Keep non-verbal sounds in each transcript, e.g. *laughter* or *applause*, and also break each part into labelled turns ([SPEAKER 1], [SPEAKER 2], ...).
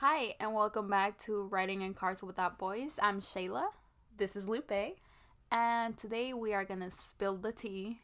[SPEAKER 1] Hi, and welcome back to Writing in Cars Without Boys. I'm Shayla,
[SPEAKER 2] This is Lupe.
[SPEAKER 1] and today we are gonna spill the tea,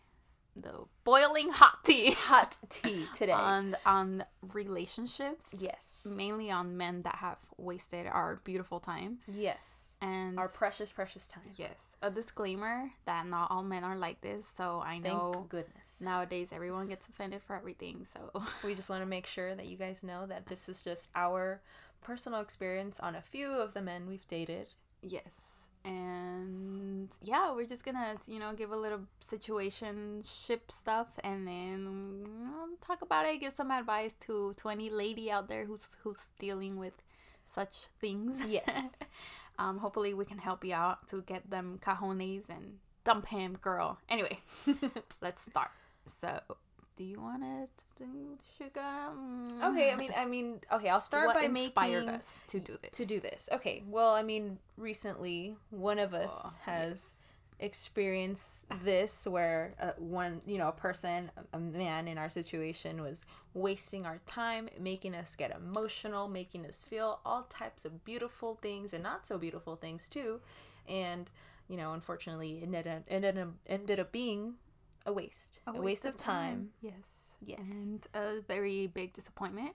[SPEAKER 1] the boiling hot tea, *laughs*
[SPEAKER 2] Hot tea today. *laughs*
[SPEAKER 1] on on relationships,
[SPEAKER 2] yes.
[SPEAKER 1] mainly on men that have wasted our beautiful time.
[SPEAKER 2] Yes.
[SPEAKER 1] And
[SPEAKER 2] Our precious, precious time.
[SPEAKER 1] yes, a disclaimer that not all men are like this. So I know
[SPEAKER 2] Thank
[SPEAKER 1] know
[SPEAKER 2] goodness.
[SPEAKER 1] nowadays everyone gets offended for everything. So *laughs*
[SPEAKER 2] We just want to make sure that you guys know that this is just our personal experience on a few of the men we've dated.
[SPEAKER 1] Yes. And yeah, we're just gonna, you know, give a little situation ship stuff and then you know, talk about it, give some advice to, to any lady out there who's who's dealing with such things.
[SPEAKER 2] Yes. *laughs*
[SPEAKER 1] um, hopefully we can help you out to get them cajones and dump him, girl. Anyway, *laughs* let's start. So do you wanna do sugar? Mm.
[SPEAKER 2] okay, I mean, I mean, okay, I'll start
[SPEAKER 1] what
[SPEAKER 2] by
[SPEAKER 1] inspired
[SPEAKER 2] making
[SPEAKER 1] us to do this?
[SPEAKER 2] to do this. Okay, well, I mean, recently one of us
[SPEAKER 1] Oh,
[SPEAKER 2] has experienced this where uh, one, you know, a person, a man in our situation was wasting our time, making us get emotional, making us feel all types of beautiful things and not so beautiful things too. And, you know, unfortunately, it ended up, ended up, ended up being a waste. A, waste, of time.
[SPEAKER 1] Yes.
[SPEAKER 2] Yes.
[SPEAKER 1] And a very big disappointment.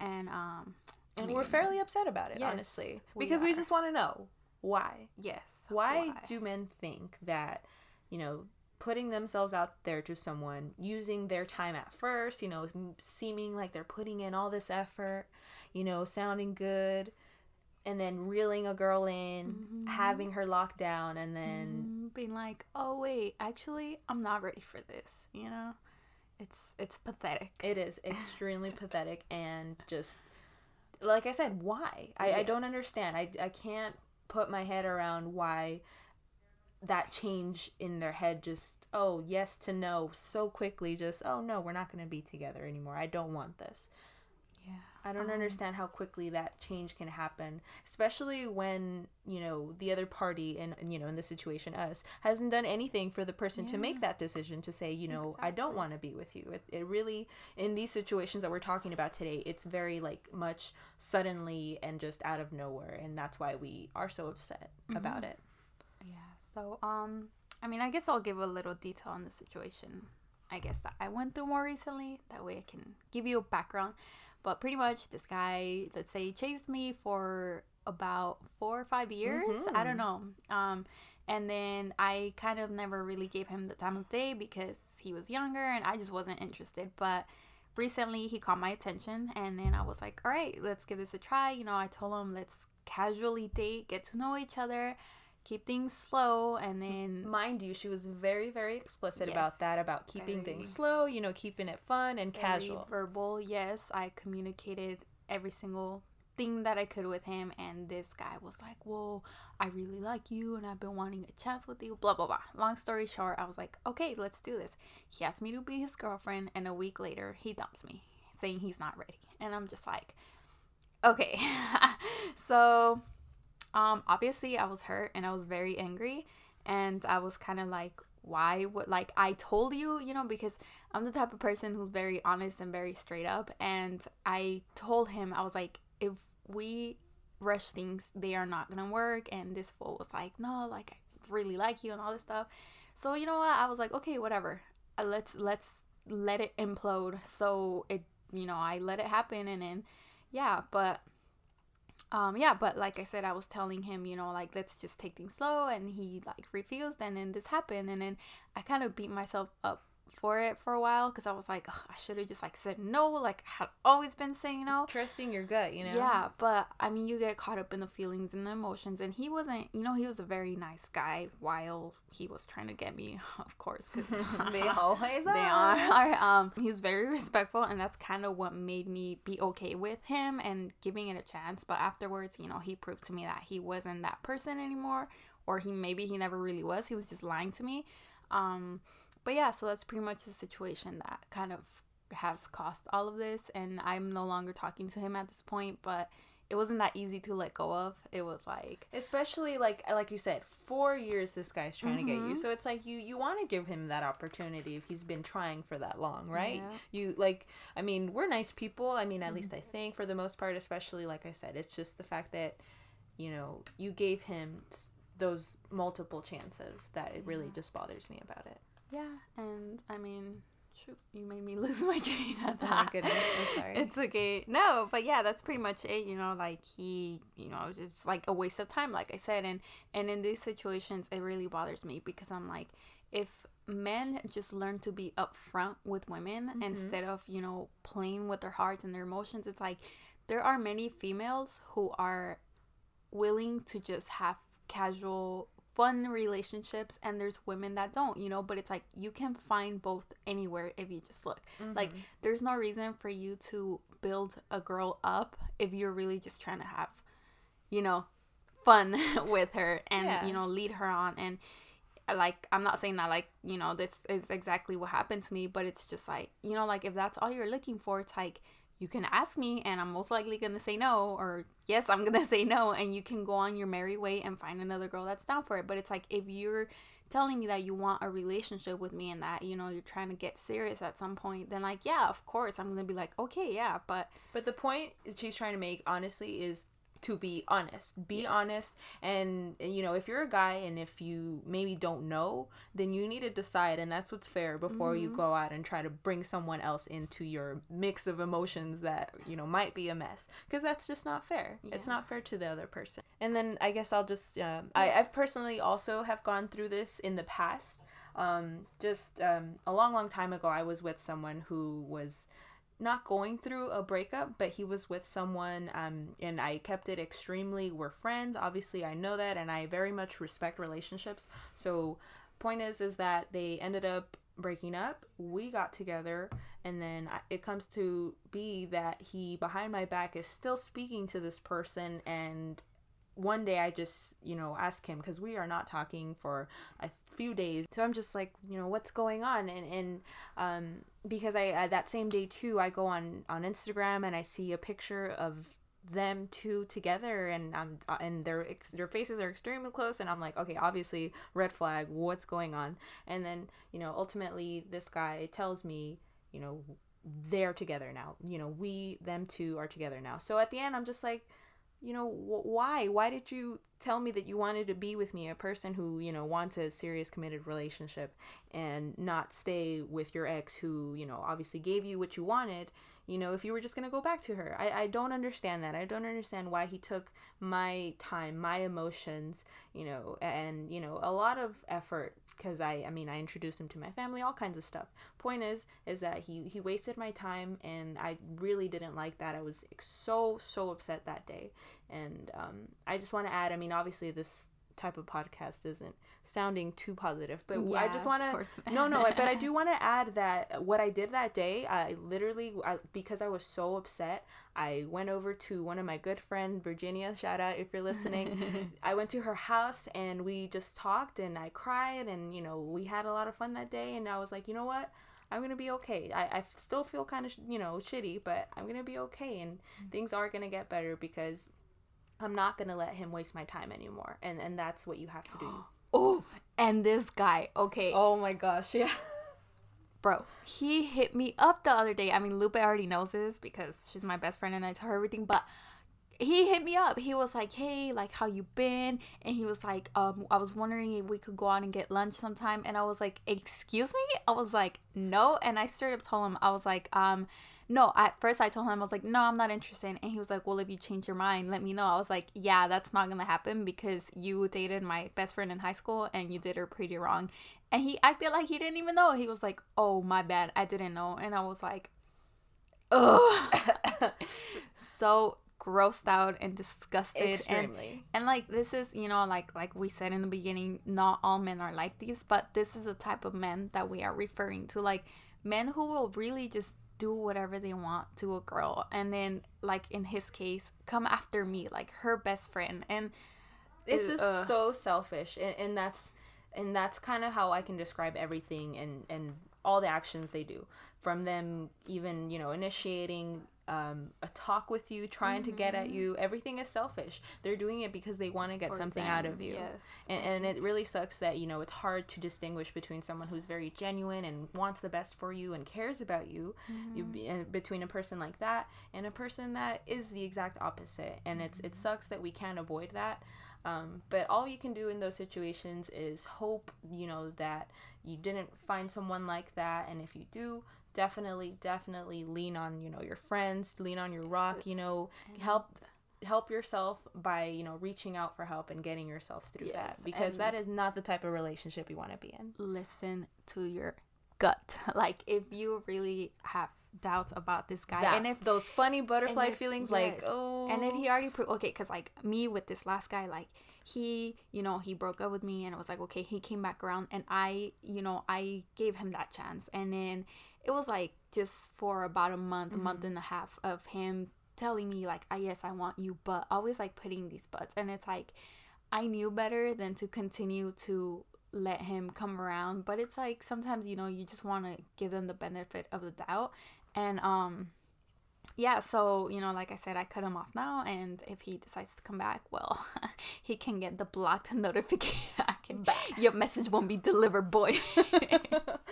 [SPEAKER 1] And um
[SPEAKER 2] And we're fairly upset about it,
[SPEAKER 1] Yes,
[SPEAKER 2] honestly. Because we
[SPEAKER 1] are.
[SPEAKER 2] just want to know why.
[SPEAKER 1] yes.
[SPEAKER 2] why, do men think that you know putting themselves out there to someone using their time at first you know seeming like they're putting in all this effort you know sounding good and then reeling a girl in having her locked down and then
[SPEAKER 1] Mm, being like, "Oh wait, actually, I'm not ready for this." You know? It's it's pathetic.
[SPEAKER 2] it is extremely pathetic and just like i said why I, I don't understand I, I can't put my head around why that change in their head just oh yes to no so quickly just oh no we're not going to be together anymore i don't want this. I don't understand how quickly that change can happen especially when you know the other party and you know in this situation us hasn't done anything for the person to make that decision to say you know i don't want to be with you it, it really in these situations that we're talking about today it's very like much suddenly and just out of nowhere and that's why we are so upset about it
[SPEAKER 1] Yeah. So, um, I mean, I guess I'll give a little detail on the situation. I guess that I went through more recently. That way, I can give you a background. But pretty much, this guy, let's say, chased me for about four or five years. I don't know. Um, and then I kind of never really gave him the time of day because he was younger and I just wasn't interested. But recently, he caught my attention, and then I was like, all right, let's give this a try. You know, I told him let's casually date, get to know each other keep things slow and then
[SPEAKER 2] mind you she was very very explicit
[SPEAKER 1] Yes,
[SPEAKER 2] about that about keeping
[SPEAKER 1] very-
[SPEAKER 2] things slow you know keeping it fun and casual.
[SPEAKER 1] verbal yes i communicated every single thing that i could with him and this guy was like well i really like you and i've been wanting a chance with you blah blah blah. Long story short i was like okay let's do this. He asked me to be his girlfriend and a week later he dumps me saying he's not ready. And i'm just like okay. *laughs* So um obviously i was hurt and i was very angry and i was kind of like why would like i told you you know because i'm the type of person who's very honest and very straight up and i told him i was like if we rush things they are not gonna work and this fool was like no like i really like you and all this stuff. So you know what? I was like okay whatever. Uh, let's let's let it implode. So it you know i let it happen and then yeah but um yeah but like i said i was telling him you know like let's just take things slow and he like refused and then this happened and then i kind of beat myself up for it for a while because i was like i should have just like said no like I had always been saying no
[SPEAKER 2] trusting your gut you know
[SPEAKER 1] yeah, but I mean, you get caught up in the feelings and the emotions, and he wasn't. You know, he was a very nice guy while he was trying to get me, *laughs* of course, because *laughs*
[SPEAKER 2] they *laughs* always
[SPEAKER 1] they are. Um, he was very respectful, and that's kind of what made me be okay with him and giving it a chance. But afterwards, you know, he proved to me that he wasn't that person anymore, or he maybe he never really was. He was just lying to me. Um, but yeah, so that's pretty much the situation that kind of has caused all of this, and I'm no longer talking to him at this point. But it wasn't that easy to let go of. It was like
[SPEAKER 2] especially like like you said, four years this guy's trying
[SPEAKER 1] Mm-hmm.
[SPEAKER 2] to get you. So it's like you you want to give him that opportunity if he's been trying for that long, right?
[SPEAKER 1] Yeah.
[SPEAKER 2] You like I mean, we're nice people. I mean, at least
[SPEAKER 1] Mm-hmm.
[SPEAKER 2] I think for the most part, especially like I said, it's just the fact that you know, you gave him those multiple chances that it really just bothers me about it.
[SPEAKER 1] Yeah, and I mean, shoot, you made me *laughs* lose my train of
[SPEAKER 2] Oh
[SPEAKER 1] thought.
[SPEAKER 2] my goodness, I'm *laughs* sorry.
[SPEAKER 1] It's okay. No, but yeah, that's pretty much it. You know, like he, you know, it's just like a waste of time, like I said. And and in these situations, it really bothers me because I'm like, if men just learn to be upfront with women mm-hmm. instead of you know playing with their hearts and their emotions, it's like there are many females who are willing to just have casual fun relationships and there's women that don't you know but it's like you can find both anywhere if you just look. Like mm-hmm. there's no reason for you to build a girl up if you're really just trying to have you know fun *laughs* with her and
[SPEAKER 2] Yeah.
[SPEAKER 1] you know lead her on. And like i'm not saying that like you know this is exactly what happened to me but it's just like you know like if that's all you're looking for it's like you can ask me and i'm most likely gonna say no or yes i'm gonna *laughs* say no and you can go on your merry way and find another girl that's down for it. But it's like if you're telling me that you want a relationship with me and that you know you're trying to get serious at some point then like yeah of course i'm gonna be like okay yeah but
[SPEAKER 2] But the point she's trying to make, honestly, is to be honest. Be
[SPEAKER 1] Yes.
[SPEAKER 2] honest, and you know, if you're a guy and if you maybe don't know, then you need to decide, and that's what's fair before you
[SPEAKER 1] Mm-hmm.
[SPEAKER 2] go out and try to bring someone else into your mix of emotions that you know might be a mess, because that's just not fair. It's not fair to the other person. And then I guess I'll just, um, I, I've personally also have gone through this in the past. Um, just um, a long, long time ago, I was with someone who was not going through a breakup, but he was with someone, um, and I kept it extremely. We're friends, obviously. I know that, and I very much respect relationships. So, point is, is that they ended up breaking up. We got together, and then it comes to be that he behind my back is still speaking to this person, and one day I just, you know, ask him because we are not talking for a few days. So I'm just like, you know, what's going on? And and um, because I uh, that same day too, I go on on Instagram and I see a picture of them two together and um and their their faces are extremely close and I'm like okay obviously red flag what's going on and then you know ultimately this guy tells me you know they're together now you know we them two are together now so at the end I'm just like you know wh- why? Why did you tell me that you wanted to be with me a person who you know wants a serious committed relationship and not stay with your ex who you know obviously gave you what you wanted you know if you were just going to go back to her. I, I don't understand that. I don't understand why he took my time my emotions you know and you know a lot of effort because i i mean i introduced him to my family all kinds of stuff. Point is is that he he wasted my time and i really didn't like that. I was so so upset that day. And um, I just want to add, I mean, obviously this type of podcast isn't sounding too positive, but I just want to no, no, but I do want to add that what I did that day, I literally, I, because I was so upset, I went over to one of my good friend Virginia. Shout out if you're listening. *laughs* I went to her house and we just talked and I cried and you know we had a lot of fun that day and I was like, you know what. I'm gonna be okay. I, I still feel kind of you know shitty, but I'm gonna be okay, and things are gonna get better because I'm not gonna let him waste my time anymore, and and that's what you have to do. *gasps*
[SPEAKER 1] oh and this guy okay.
[SPEAKER 2] Oh my gosh, yeah. *laughs*
[SPEAKER 1] bro he hit me up the other day. I mean lupe already knows this because she's my best friend and i tell her everything but he hit me up. He was like hey like how you been? And he was like um i was wondering if we could go out and get lunch sometime. And i was like excuse me? I was like no. And i straight up told him i was like um no at first i told him i was like no i'm not interested. And he was like well if you change your mind let me know. I was like yeah that's not gonna happen because you dated my best friend in high school and you did her pretty wrong. And he acted like he didn't even know. He was like oh my bad. I didn't know. And i was like ugh. *laughs* So grossed out and disgusted. And and like this is you know like like we said in the beginning not all men are like these but this is the type of men that we are referring to like men who will really just do whatever they want to a girl and then like in his case come after me like her best friend and
[SPEAKER 2] it's just
[SPEAKER 1] ugh.
[SPEAKER 2] so selfish and, and that's and that's kind of how i can describe everything and and all the actions they do from them even you know initiating um, a talk with you, trying to get at you. Everything is selfish. They're doing it because they want to get
[SPEAKER 1] For
[SPEAKER 2] something out of you.
[SPEAKER 1] yes.
[SPEAKER 2] And, and it really sucks that, you know, it's hard to distinguish between someone who's very genuine and wants the best for you and cares about you, you be- and between a person like that and a person that is the exact opposite. And it's it sucks that we can't avoid that. Um, but all you can do in those situations is hope, you know, that you didn't find someone like that. And if you do, definitely, definitely lean on, you know, your friends, lean on your rock, you know, help help yourself by you know reaching out for help and getting yourself through that
[SPEAKER 1] Yes,
[SPEAKER 2] because that is not the type of relationship you want to be in
[SPEAKER 1] listen to your gut. *laughs* Like if you really have doubts about this guy,
[SPEAKER 2] that,
[SPEAKER 1] and if
[SPEAKER 2] those funny butterfly
[SPEAKER 1] if-
[SPEAKER 2] feelings like oh
[SPEAKER 1] and if he oh. already proved okay, because like me with this last guy, like he, you know, he broke up with me, and it was like okay, he came back around, and I, you know, I gave him that chance, and then it was like just for about a month, a month and a half of him telling me like, ah, yes, I want you, but always like putting these buts, and it's like I knew better than to continue to let him come around. But it's like sometimes, you know, you just want to give them the benefit of the doubt. And, um, yeah, so, you know, like I said, I cut him off now. And if he decides to come back, well, *laughs* he can get the blocked *laughs* notification. *laughs* Your message won't be delivered, boy. *laughs*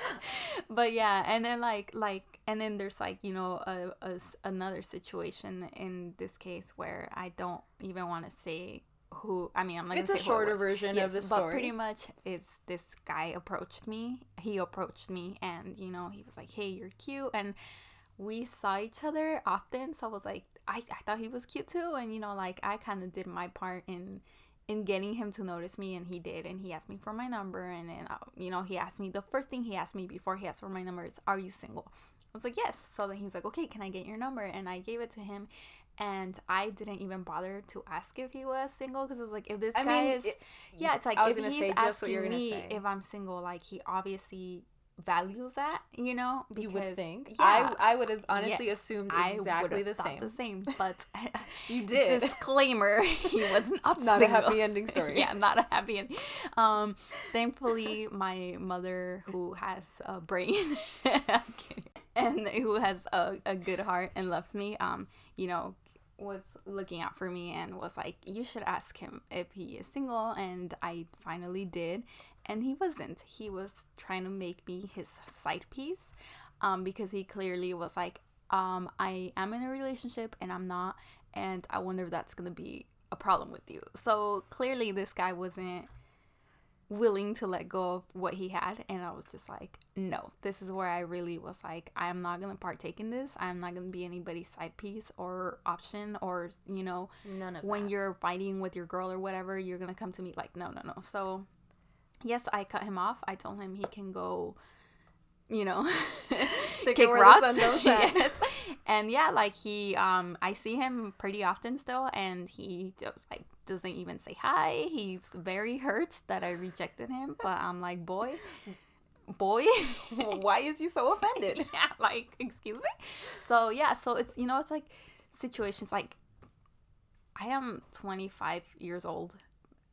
[SPEAKER 1] *laughs* but yeah, and then like, like, and then there's like, you know, a, a another situation in this case where I don't even want to say who I mean I'm not
[SPEAKER 2] It's a shorter version
[SPEAKER 1] Yes,
[SPEAKER 2] of the
[SPEAKER 1] But pretty much it's this guy approached me. He approached me and you know, he was like, Hey, you're cute and we saw each other often, so I was like I, I thought he was cute too and you know, like I kinda did my part in in getting him to notice me and he did and he asked me for my number and then uh, you know he asked me the first thing he asked me before he asked for my number is are you single? I was like yes. So then he was like okay can i get your number? And i gave it to him and i didn't even bother to ask if he was single because i was like if this
[SPEAKER 2] I
[SPEAKER 1] guy
[SPEAKER 2] mean,
[SPEAKER 1] is
[SPEAKER 2] it-
[SPEAKER 1] yeah it's like
[SPEAKER 2] I was
[SPEAKER 1] if
[SPEAKER 2] gonna
[SPEAKER 1] he's
[SPEAKER 2] say just what you were
[SPEAKER 1] asking
[SPEAKER 2] gonna
[SPEAKER 1] me
[SPEAKER 2] say.
[SPEAKER 1] if i'm single like he obviously values that you know
[SPEAKER 2] you would
[SPEAKER 1] because-
[SPEAKER 2] think.
[SPEAKER 1] Yeah.
[SPEAKER 2] I I would have honestly
[SPEAKER 1] Yes,
[SPEAKER 2] assumed
[SPEAKER 1] I
[SPEAKER 2] exactly the
[SPEAKER 1] thought
[SPEAKER 2] same
[SPEAKER 1] the same. but *laughs*
[SPEAKER 2] You *laughs* did.
[SPEAKER 1] disclaimer *laughs* he was not
[SPEAKER 2] Not a happy ending story.
[SPEAKER 1] yeah not a happy ending um thankfully my mother who has a brain and who has a, a good heart and loves me um you know was looking out for me and was like you should ask him if he is single and i finally did and he wasn't. He was trying to make me his side piece um because he clearly was like um i am in a relationship and i'm not and i wonder if that's gonna be a problem with you. So clearly this guy wasn't willing to let go of what he had and i was just like no this is where i really was like i'm not gonna partake in this. I'm not gonna be anybody's side piece or option or you know
[SPEAKER 2] none of
[SPEAKER 1] when
[SPEAKER 2] that.
[SPEAKER 1] you're fighting with your girl or whatever you're gonna come to me like no no no. So yes i cut him off. I told him he can go you know *laughs* *laughs* kick rocks
[SPEAKER 2] sun don't *laughs* shine.
[SPEAKER 1] Yes. and yeah like he um i see him pretty often still and he just like doesn't even say hi. He's very hurt that i rejected him but i'm like boy boy.
[SPEAKER 2] Why is you so offended?
[SPEAKER 1] Yeah like excuse me? So yeah so it's you know it's like situations like i am 25 years old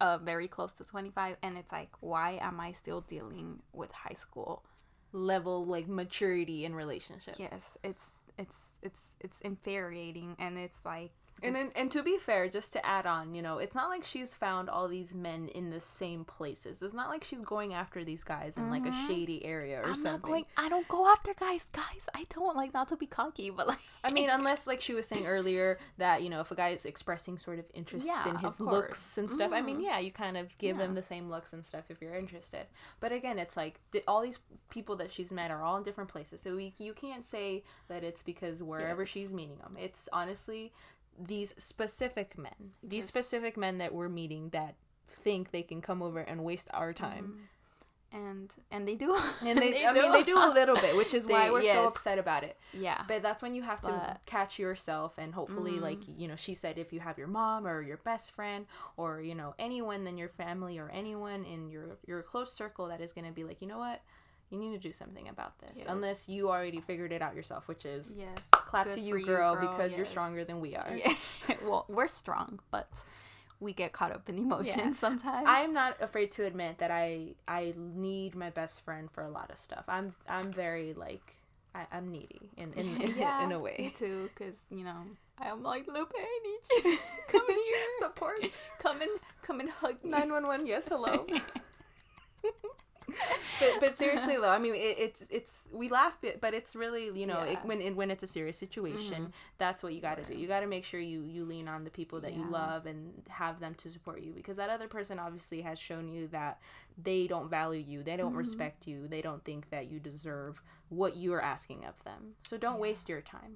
[SPEAKER 1] uh very close to 25 and it's like why am i still dealing with high school?
[SPEAKER 2] Level like maturity in relationships.
[SPEAKER 1] Yes it's it's it's it's infuriating and it's like
[SPEAKER 2] And then, and to be fair, just to add on, you know, it's not like she's found all these men in the same places. It's not like she's going after these guys in like a shady area or
[SPEAKER 1] Mm-hmm. I'm
[SPEAKER 2] something.
[SPEAKER 1] not going. I don't go after guys, guys. I don't like not to be cocky, but like
[SPEAKER 2] I mean, *laughs* unless like she was saying earlier that you know, if a guy is expressing sort of interest
[SPEAKER 1] Yeah,
[SPEAKER 2] in his.
[SPEAKER 1] Mm-hmm.
[SPEAKER 2] looks and stuff, I mean, yeah, you kind of give him the same looks and stuff if you're interested. But again, it's like all these people that she's met are all in different places, so we, you can't say that it's because wherever
[SPEAKER 1] Yes.
[SPEAKER 2] she's meeting them. It's honestly these specific men, these specific men that we're meeting that think they can come over and waste our time. Mm-hmm.
[SPEAKER 1] and and they do.
[SPEAKER 2] And *laughs* they, I mean, they do a little bit, which is *laughs* why we're so upset about it.
[SPEAKER 1] yeah.
[SPEAKER 2] But that's when you have to
[SPEAKER 1] But-
[SPEAKER 2] catch yourself and hopefully mm-hmm. like you know she said if you have your mom or your best friend or you know anyone in your family or anyone in your your close circle that is going to be like you know what you need to do something about this unless you already figured it out yourself which is
[SPEAKER 1] yes.
[SPEAKER 2] clap
[SPEAKER 1] good
[SPEAKER 2] to
[SPEAKER 1] for
[SPEAKER 2] you girl, because you're stronger than we are
[SPEAKER 1] Yeah. *laughs* well, we're strong, but we get caught up in emotions
[SPEAKER 2] Yeah.
[SPEAKER 1] sometimes.
[SPEAKER 2] I'm not afraid to admit that I I need my best friend for a lot of stuff. I'm I'm very like I, I'm needy in in, *laughs* *laughs* in,
[SPEAKER 1] yeah,
[SPEAKER 2] in a
[SPEAKER 1] Me
[SPEAKER 2] way.
[SPEAKER 1] too, because you know I'm like Lupe, I need you. come in here,
[SPEAKER 2] Support.
[SPEAKER 1] come and come and hug me.
[SPEAKER 2] Nine one one. Yes, hello. But, but seriously *laughs* though, I mean, it, it's it's we laugh, but but it's really you know it, when it, when it's a serious situation,
[SPEAKER 1] Mhm.
[SPEAKER 2] that's what you got to do. You got to make sure you you lean on the people that you love and have them to support you because that other person obviously has shown you that they don't value you, they don't
[SPEAKER 1] Mhm.
[SPEAKER 2] respect you, they don't think that you deserve what you are asking of them. So don't
[SPEAKER 1] Yeah.
[SPEAKER 2] waste your time.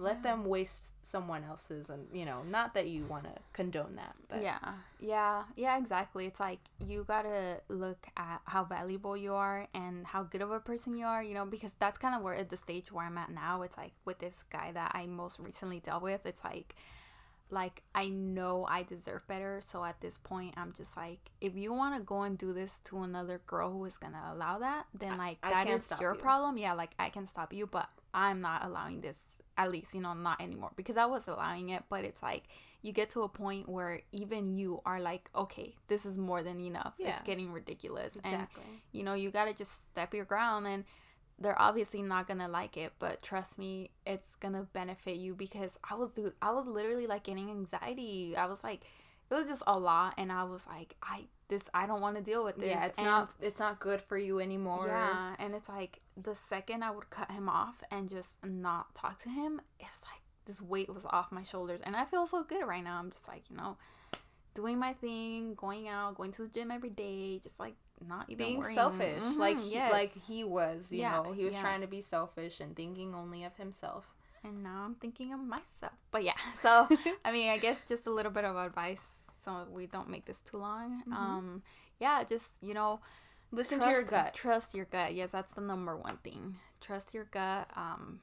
[SPEAKER 2] Let
[SPEAKER 1] Yeah.
[SPEAKER 2] them waste someone else's, and you know, not that you want to condone that, but
[SPEAKER 1] yeah. Yeah. Yeah exactly. It's like you gotta look at how valuable you are and how good of a person you are you know because that's kind of where at the stage where i'm at now it's like with this guy that i most recently dealt with it's like like i know i deserve better. So at this point i'm just like if you want to go and do this to another girl who is gonna allow that then like
[SPEAKER 2] I
[SPEAKER 1] that
[SPEAKER 2] can't
[SPEAKER 1] is your
[SPEAKER 2] you.
[SPEAKER 1] problem. Yeah like i can stop you but i'm not allowing this at least you know not anymore because i was allowing it but it's like you get to a point where even you are like okay this is more than enough.
[SPEAKER 2] Yeah.
[SPEAKER 1] it's getting ridiculous. And you know you gotta just step your ground and they're obviously not gonna like it but trust me it's gonna benefit you because i was dude i was literally like getting anxiety. I was like it was just a lot and i was like i this i don't want to deal with this
[SPEAKER 2] yeah, it's
[SPEAKER 1] and
[SPEAKER 2] not it's not good for you anymore.
[SPEAKER 1] yeah and it's like the second i would cut him off and just not talk to him it's like this weight was off my shoulders and i feel so good right now i'm just like you know doing my thing going out going to the gym every day just like not even
[SPEAKER 2] being
[SPEAKER 1] worrying.
[SPEAKER 2] selfish
[SPEAKER 1] Mhm,
[SPEAKER 2] like he,
[SPEAKER 1] yes.
[SPEAKER 2] like he was you
[SPEAKER 1] Yeah,
[SPEAKER 2] know he was
[SPEAKER 1] yeah.
[SPEAKER 2] trying to be selfish and thinking only of himself
[SPEAKER 1] and now i'm thinking of myself but yeah *laughs* so *laughs* i mean i guess just a little bit of advice so we don't make this too long
[SPEAKER 2] Mhm.
[SPEAKER 1] um yeah just you know
[SPEAKER 2] listen to your gut
[SPEAKER 1] trust your gut yes that's the number one thing trust your gut um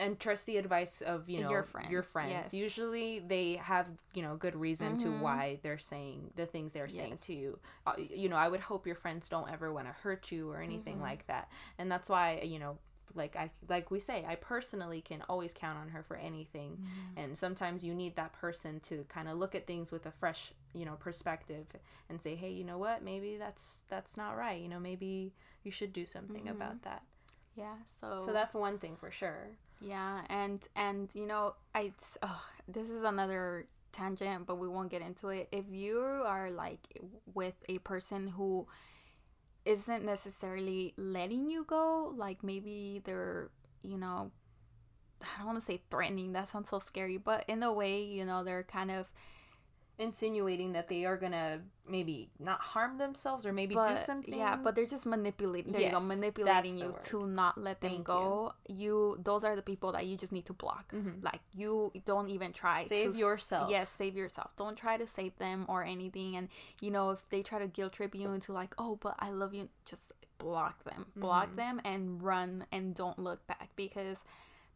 [SPEAKER 2] and trust the advice of you know
[SPEAKER 1] Your friends.
[SPEAKER 2] your
[SPEAKER 1] friends, yes.
[SPEAKER 2] usually they have you know good reason to
[SPEAKER 1] Mhm.
[SPEAKER 2] why they're saying the things they're saying
[SPEAKER 1] Yes.
[SPEAKER 2] to you uh, you know i would hope your friends don't ever want to hurt you or anything
[SPEAKER 1] Mhm.
[SPEAKER 2] like that and that's why you know like i like we say i personally can always count on her for anything.
[SPEAKER 1] Mm-hmm.
[SPEAKER 2] and sometimes you need that person to kind of look at things with a fresh you know perspective and say hey you know what? Maybe that's that's not right. You know maybe you should do something
[SPEAKER 1] Mhm.
[SPEAKER 2] about that.
[SPEAKER 1] Yeah so
[SPEAKER 2] so that's one thing for sure.
[SPEAKER 1] Yeah and and you know i oh, this is another tangent but we won't get into it. If you are like with a person who isn't necessarily letting you go like maybe they're you know i don't want to say threatening that sounds so scary but in a way you know they're kind of
[SPEAKER 2] insinuating that they are gonna maybe not harm themselves or maybe
[SPEAKER 1] but,
[SPEAKER 2] do something
[SPEAKER 1] yeah but they're just manipulating there you
[SPEAKER 2] Yes,
[SPEAKER 1] go manipulating you
[SPEAKER 2] word.
[SPEAKER 1] to not let them
[SPEAKER 2] Thank
[SPEAKER 1] go you. those are the people that you just need to block
[SPEAKER 2] Mhm.
[SPEAKER 1] like you don't even try to
[SPEAKER 2] Save
[SPEAKER 1] to
[SPEAKER 2] yourself.
[SPEAKER 1] yes save yourself don't try to save them or anything and you know if they try to guilt trip you into like oh but i love you just block them block
[SPEAKER 2] Mhm.
[SPEAKER 1] them and run and don't look back because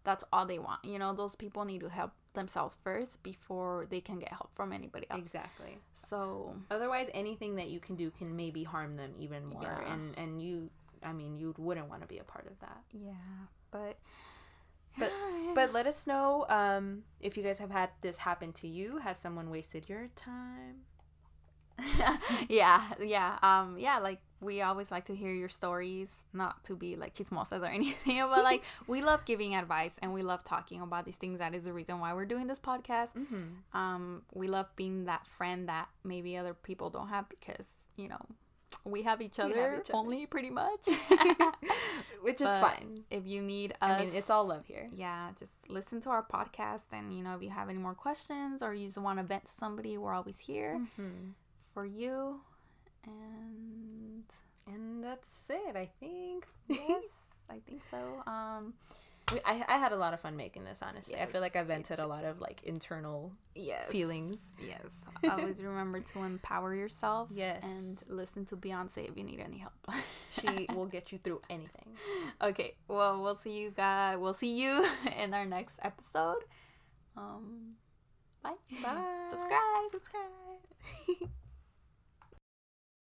[SPEAKER 1] that's all they want. You know those people need to help themselves first before they can get help from anybody else.
[SPEAKER 2] Exactly.
[SPEAKER 1] So
[SPEAKER 2] otherwise anything that you can do can maybe harm them even more.
[SPEAKER 1] Yeah.
[SPEAKER 2] and and you i mean you wouldn't want to be a part of that.
[SPEAKER 1] Yeah but
[SPEAKER 2] But- but let us know um if you guys have had this happen to you. Has someone wasted your time? *laughs*
[SPEAKER 1] Yeah, yeah, um, yeah. Like we always like to hear your stories, not to be like chismosas or *laughs* anything, but like *laughs* we love giving advice and we love talking about these things. That is the reason why we're doing this podcast.
[SPEAKER 2] mm-hmm.
[SPEAKER 1] Um, we love being that friend that maybe other people don't have because you know we have each
[SPEAKER 2] We have
[SPEAKER 1] other
[SPEAKER 2] each other.
[SPEAKER 1] only pretty much. *laughs*
[SPEAKER 2] which is fine
[SPEAKER 1] if you need us,
[SPEAKER 2] i mean it's all love here
[SPEAKER 1] yeah, just listen to our podcast, and you know if you have any more questions or you just want to vent to somebody, we're always here
[SPEAKER 2] mm-hmm.
[SPEAKER 1] for you. And
[SPEAKER 2] and that's it i think
[SPEAKER 1] yes, *laughs* I think so. Um,
[SPEAKER 2] We- I, I had a lot of fun making this honestly i feel like i vented a lot of like internal
[SPEAKER 1] yes,
[SPEAKER 2] Feelings.
[SPEAKER 1] Yes, *laughs* always remember to empower yourself.
[SPEAKER 2] Yes.
[SPEAKER 1] and listen to Beyonce if you need any help. *laughs*
[SPEAKER 2] she will get you through anything
[SPEAKER 1] okay, well, we'll see you guys. We'll see you in our next episode. Um, bye.
[SPEAKER 2] bye
[SPEAKER 1] Subscribe.
[SPEAKER 2] subscribe